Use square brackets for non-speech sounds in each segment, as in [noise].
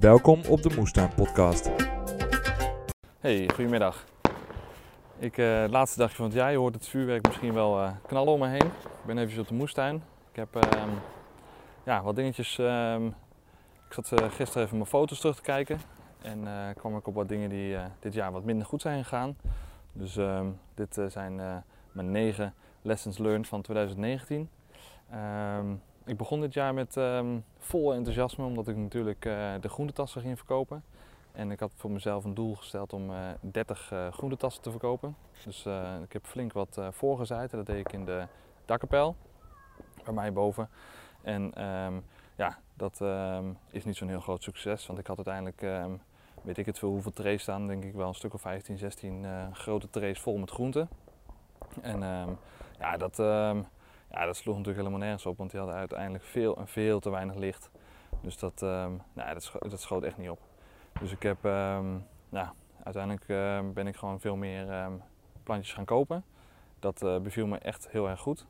Welkom op de Moestuin Podcast. Hey, goedemiddag. Ik, het laatste dagje van het jaar, je hoort het vuurwerk misschien wel eh, knallen om me heen. Ik ben even op de moestuin. Ik heb ehm, ja, wat dingetjes. ehm, ik zat eh, gisteren even mijn foto's terug te kijken. En kwam ik op wat dingen die dit jaar wat minder goed zijn gegaan. Dus ehm, dit zijn mijn negen lessons learned van 2019. Ik begon dit jaar met ehm, vol enthousiasme, omdat ik natuurlijk eh, de groentetassen ging verkopen. En ik had voor mezelf een doel gesteld om eh 30 eh groentetassen te verkopen. Dus eh, ik heb flink wat eh, voorgezaaid. Dat deed ik in de dakkapel, bij mij boven. En ehm, ja, dat ehm, is niet zo'n heel groot succes. Want ik had uiteindelijk, weet ik het veel hoeveel trays staan, denk ik wel een stuk of 15, 16 eh, grote trays vol met groenten. En ja, dat, ja, dat sloeg natuurlijk helemaal nergens op, want die hadden uiteindelijk veel en veel te weinig licht. Dus dat, ehm, nou, dat, scho- dat schoot echt niet op. Dus ik heb, ja, uiteindelijk ehm, ben ik gewoon veel meer plantjes gaan kopen. Dat eh, beviel me echt heel erg goed.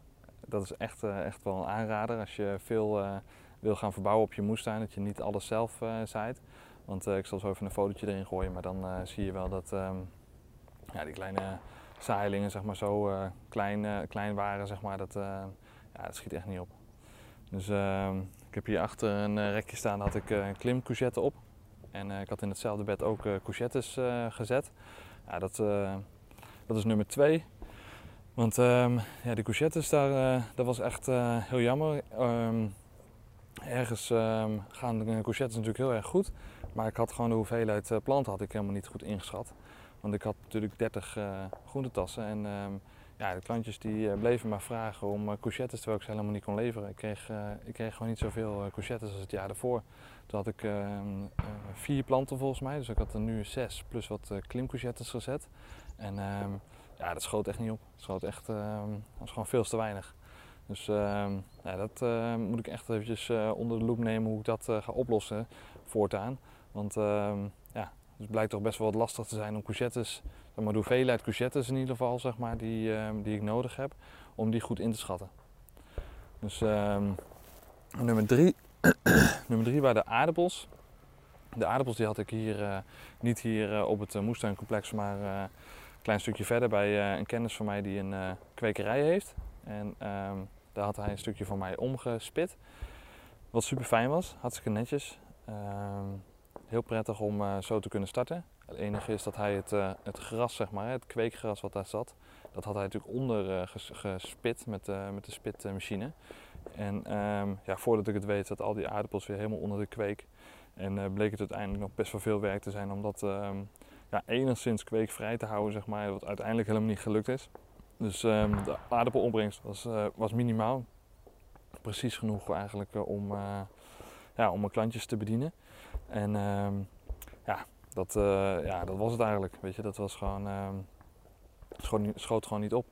Dat is echt, eh, echt wel een aanrader als je veel eh, wil gaan verbouwen op je moestuin, dat je niet alles zelf zaait. Want ik zal zo even een fotootje erin gooien, maar dan zie je wel dat ja, die kleine zaailingen zeg maar, zo eh, klein, eh, klein waren, zeg maar, dat, eh, ja, schiet echt niet op. Dus ehm, ik heb hier achter een rekje staan, had ik klimcourgette op. En ik had in hetzelfde bed ook courgettes eh, gezet. Ja, dat, dat is nummer twee. Want ehm, ja, die courgettes, daar, dat was echt heel jammer. Ehm, ergens gaan de courgettes natuurlijk heel erg goed. Maar ik had gewoon de hoeveelheid planten had ik helemaal niet goed ingeschat. Want ik had natuurlijk 30 eh groentetassen. En ehm, ja, de klantjes die eh, bleven maar vragen om eh, courgettes terwijl ik ze helemaal niet kon leveren. Ik kreeg, ik kreeg gewoon niet zoveel courgettes als het jaar daarvoor. Toen had ik ehm, eh, vier planten volgens mij. Dus ik had er nu zes plus wat uh, klimcourgettes gezet. En ehm, ja, dat schoot echt niet op. Het schoot echt, dat was gewoon veel te weinig. Dus dat moet ik echt eventjes onder de loep nemen hoe ik dat ga oplossen voortaan. Want ja, het blijkt toch best wel wat lastig te zijn om courgettes, zeg maar de hoeveelheid courgettes in ieder geval, zeg maar, die, ehm, die ik nodig heb, om die goed in te schatten. Dus ehm, nummer drie, [clears throat] nummer drie waren de aardappels. De aardappels die had ik hier, eh, niet hier eh, op het uh, moestuincomplex, maar eh, een klein stukje verder bij eh, een kennis van mij die een eh, kwekerij heeft. En ehm, daar had hij een stukje van mij omgespit. Wat super fijn was, hartstikke netjes. Ehm, heel prettig om eh, zo te kunnen starten. Het enige is dat hij het, eh, het gras, zeg maar, het kweekgras wat daar zat, dat had hij natuurlijk onder eh, ges- gespit met, met de spitmachine. En ehm, ja, voordat ik het weet, zat al die aardappels weer helemaal onder de kweek. En bleek het uiteindelijk nog best wel veel werk te zijn om dat ehm, ja, enigszins kweekvrij te houden, zeg maar, wat uiteindelijk helemaal niet gelukt is. Dus ehm, de aardappelopbrengst was, was minimaal. Precies genoeg eigenlijk om, ja, om mijn klantjes te bedienen. En ehm, ja, dat, eh, ja, dat was het eigenlijk. Weet je, dat was gewoon, ehm, schoot, schoot gewoon niet op.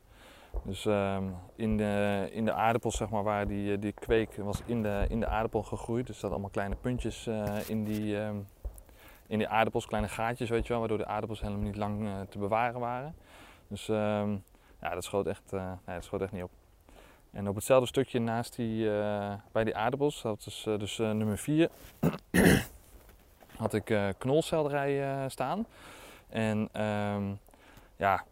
Dus ehm, in, de, in de aardappels, zeg maar, waar die, eh, die kweek was in de, in de aardappel gegroeid. Dus zaten allemaal kleine puntjes eh, in, die, in die aardappels, kleine gaatjes, weet je wel, waardoor de aardappels helemaal niet lang te bewaren waren. Dus ja, dat schoot, echt, nee, dat schoot echt niet op. En op hetzelfde stukje naast die, bij die aardappels, dat is dus nummer 4, had ik eh knolselderij eh, staan. En ehm, ja,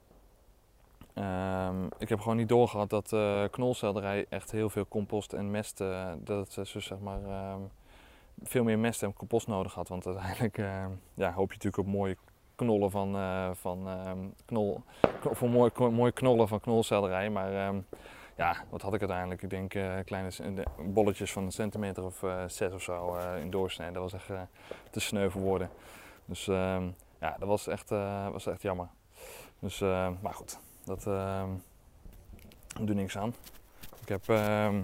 ehm, ik heb gewoon niet doorgehad dat eh knolselderij echt heel veel compost en mest, dat het dus zeg maar ehm, veel meer mest en compost nodig had. Want uiteindelijk ja, hoop je natuurlijk op mooie knollen van, van knol, voor mooie, mooie knollen van knolselderij. Maar ja, wat had ik uiteindelijk? Ik denk eh, kleine bolletjes van een centimeter of eh, zes of zo eh, in doorsnede. Dat was echt te sneu voor woorden. Dus ehm, ja, dat was echt, was echt jammer. Dus, maar goed, dat ehm doe niks aan. Ik heb, ehm,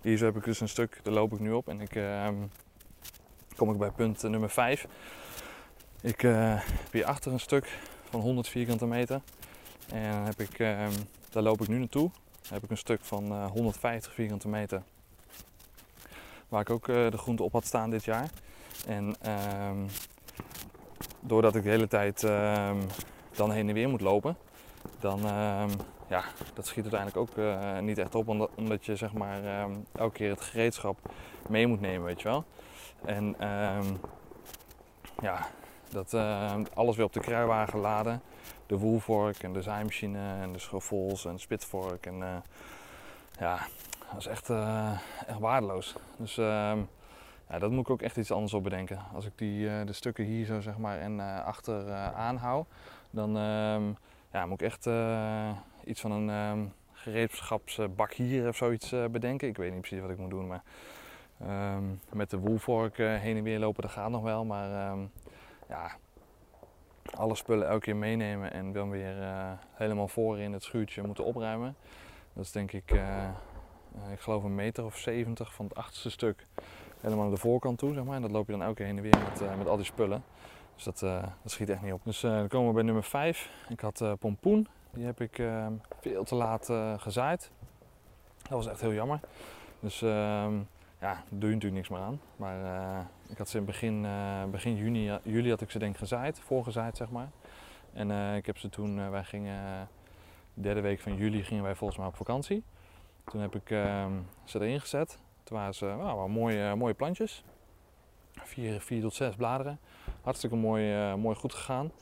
hier heb ik dus een stuk, daar loop ik nu op en ik kom ik bij punt nummer 5. Ik heb hier achter een stuk van 100 vierkante meter en heb ik, daar loop ik nu naartoe. Heb ik een stuk van eh, 150 vierkante meter waar ik ook eh, de groente op had staan dit jaar. En ehm, doordat ik de hele tijd ehm, dan heen en weer moet lopen, dan ehm, ja, dat schiet uiteindelijk ook eh, niet echt op, omdat, omdat je zeg maar elke keer het gereedschap mee moet nemen, weet je wel. En ja, dat, eh, alles weer op de kruiwagen laden. De woelvork en de zaaimachine en de schroffels en de spitvork. En eh, ja, dat is echt, eh, echt waardeloos. Dus ehm, ja, dat moet ik ook echt iets anders op bedenken. Als ik die, eh, de stukken hier zo zeg maar en achter aanhoud, dan ehm, ja, moet ik echt iets van een ehm gereedschapsbak hier of zoiets bedenken. Ik weet niet precies wat ik moet doen, maar met de woelvork heen en weer lopen, dat gaat nog wel. Maar ja, alle spullen elke keer meenemen en dan weer eh, helemaal voor in het schuurtje moeten opruimen. Dat is denk ik, eh, eh, ik geloof een meter of 70 van het achterste stuk helemaal naar de voorkant toe, zeg maar. En dat loop je dan elke keer heen en weer met, met al die spullen. Dus dat, dat schiet echt niet op. Dus dan komen we bij nummer 5. Ik had pompoen. Die heb ik veel te laat gezaaid. Dat was echt heel jammer. Dus ehm, ja, doe je natuurlijk niks meer aan. Maar eh, ik had ze in begin, eh, begin juni, juli had ik ze denk gezaaid, voorgezaaid zeg maar. En eh, ik heb ze toen, wij gingen, de derde week van juli gingen wij volgens mij op vakantie. Toen heb ik ehm, ze erin gezet. Toen waren ze nou, wel mooie, mooie plantjes. Vier, vier tot zes bladeren. Hartstikke mooi, mooi goed gegaan.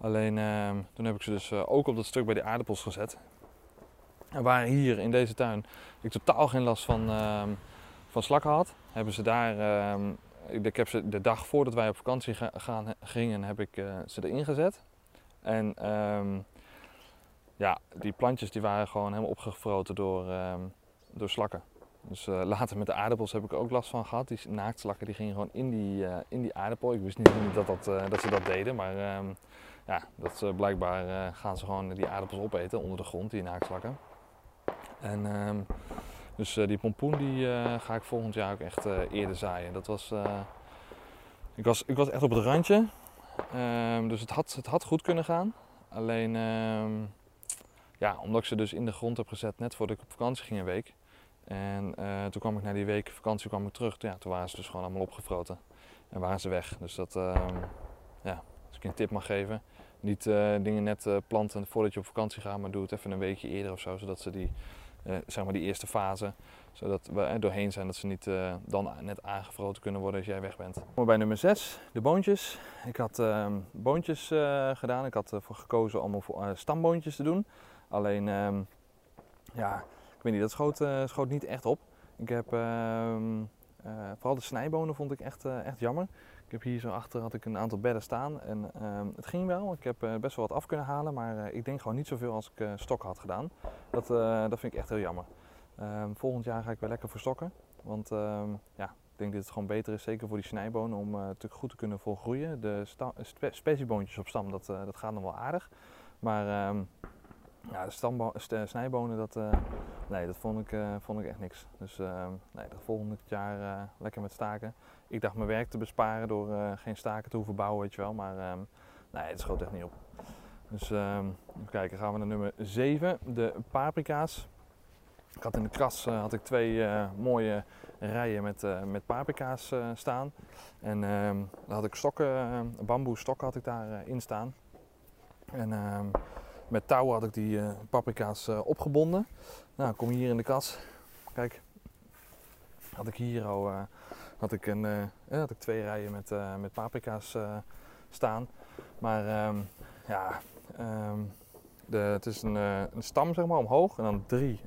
Alleen ehm, toen heb ik ze dus ook op dat stuk bij de aardappels gezet. En waar hier in deze tuin ik totaal geen last van, ehm, van slakken had, hebben ze daar. ehm, ik, heb ze de dag voordat wij op vakantie ga- gaan, gingen, heb ik eh, ze erin gezet. En ehm, ja, die plantjes die waren gewoon helemaal opgefroten door, ehm, door slakken. Dus eh, later met de aardappels heb ik ook last van gehad. Die naaktslakken die gingen gewoon in die, eh, in die aardappel. Ik wist niet dat, dat, dat ze dat deden, maar ja, dat, eh, blijkbaar gaan ze gewoon die aardappels opeten onder de grond, die naaktslakken. En dus eh, die pompoen die eh, ga ik volgend jaar ook echt eh, eerder zaaien. Dat was, ik, was, ik was echt op het randje. Ehm, dus het had, het had goed kunnen gaan. Alleen, ehm, ja, omdat ik ze dus in de grond heb gezet net voordat ik op vakantie ging een week. En toen kwam ik na die week vakantie kwam ik terug. Ja, toen waren ze dus gewoon allemaal opgefroten. En waren ze weg. Dus dat, ehm, ja, als ik een tip mag geven. Niet dingen net planten voordat je op vakantie gaat, maar doe het even een weekje eerder of zo. Zodat ze die, zeg maar die eerste fase, zodat we er doorheen zijn. Dat ze niet eh, dan net aangefroten kunnen worden als jij weg bent. Bij nummer 6, de boontjes. Ik had ehm, boontjes eh, gedaan. Ik had ervoor gekozen om voor, eh, stamboontjes te doen. Alleen, ehm, ja, ik weet niet, dat schoot, eh, schoot niet echt op. Ik heb ehm, eh, vooral de snijbonen vond ik echt, eh, echt jammer. Ik heb hier zo achter had ik een aantal bedden staan en ehm, het ging wel. Ik heb eh, best wel wat af kunnen halen, maar eh, ik denk gewoon niet zoveel als ik eh, stokken had gedaan. Dat, dat vind ik echt heel jammer. Ehm, volgend jaar ga ik weer lekker voor stokken, want ehm, ja, ik denk dat het gewoon beter is, zeker voor die snijbonen, om natuurlijk goed te kunnen volgroeien. De spe- specieboontjes op stam, dat, dat gaat nog wel aardig. Maar de snijbonen, dat, nee, dat vond ik, vond ik echt niks. Dus nee, volgend jaar lekker met staken. Ik dacht mijn werk te besparen door eh, geen staken te hoeven bouwen, weet je wel. Maar ehm, nee, het schoot echt niet op. Dus ehm, even kijken, gaan we naar nummer 7, de paprika's. Ik had in de kras eh, had ik twee eh, mooie rijen met, met paprika's staan. En ehm daar had ik stokken, bamboe stokken had ik daarin in staan. En met touwen had ik die paprika's opgebonden. Nou, kom hier in de kas. Kijk, had ik hier al had ik een, eh, eh, had ik twee rijen met, eh, met paprika's staan. Maar ehm, ja, ehm, de, het is een, een stam zeg maar omhoog en dan drie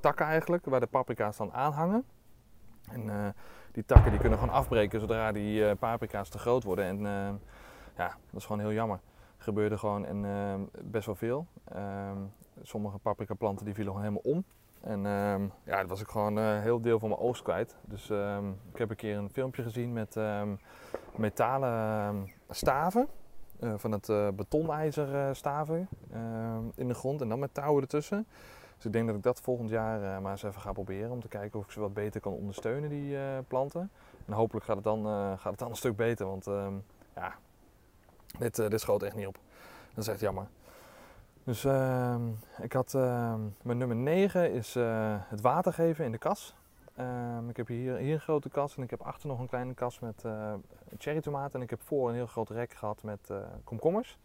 takken eigenlijk waar de paprika's dan aan hangen. En die takken die kunnen gewoon afbreken zodra die paprika's te groot worden. En ehm, ja, dat is gewoon heel jammer. gebeurde gewoon en, best wel veel. Sommige paprika planten die vielen gewoon helemaal om. En ehm, ja, dat was ik gewoon een heel deel van mijn oogst kwijt. Dus ehm, ik heb een keer een filmpje gezien met ehm, metalen staven. eh, van het eh, betonijzer eh, staven in de grond en dan met touwen ertussen. Dus ik denk dat ik dat volgend jaar eh, maar eens even ga proberen om te kijken of ik ze wat beter kan ondersteunen, die eh, planten. En hopelijk gaat het dan, eh, gaat het dan een stuk beter, want ja, dit, eh, dit schoot echt niet op. Dat is echt jammer. Dus ehm, ik had ehm, mijn nummer 9 is eh, het water geven in de kas. Ehm, ik heb hier, hier een grote kas en ik heb achter nog een kleine kas met eh cherrytomaten. En ik heb voor een heel groot rek gehad met eh, komkommers.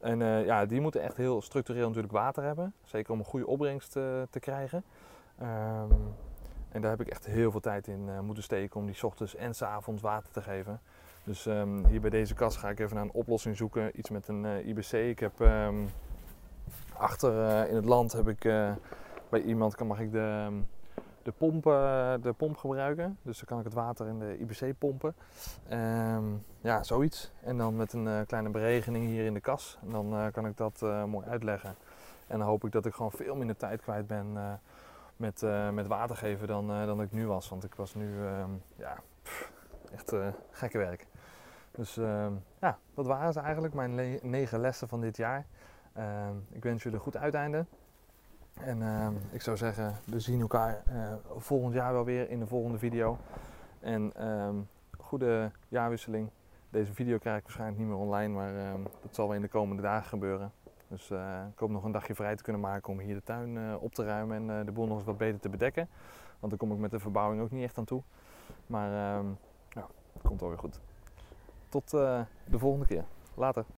En ja, die moeten echt heel structureel natuurlijk water hebben. Zeker om een goede opbrengst te krijgen. En daar heb ik echt heel veel tijd in moeten steken om die ochtends en 's avonds water te geven. Dus hier bij deze kast ga ik even naar een oplossing zoeken. Iets met een IBC. Ik heb achter eh, in het land heb ik eh, bij iemand mag ik de, ehm, de, pomp, eh, de pomp gebruiken. Dus dan kan ik het water in de IBC pompen. Ehm, ja, zoiets. En dan met een kleine beregening hier in de kas. En dan kan ik dat mooi uitleggen. En dan hoop ik dat ik gewoon veel minder tijd kwijt ben met, met water geven dan, dan ik nu was. Want ik was nu ehm, ja, echt gekke werk. Dus ja, dat waren ze eigenlijk, mijn negen lessen van dit jaar. Ehm, ik wens jullie een goed uiteinde. En ehm, ik zou zeggen, we zien elkaar eh, volgend jaar wel weer in de volgende video. En ehm, goede jaarwisseling. Deze video krijg ik waarschijnlijk niet meer online, maar dat zal wel in de komende dagen gebeuren. Dus eh, ik hoop nog een dagje vrij te kunnen maken om hier de tuin eh, op te ruimen en de boel nog eens wat beter te bedekken. Want daar kom ik met de verbouwing ook niet echt aan toe. Maar ja, het komt wel weer goed. Tot de volgende keer. Later.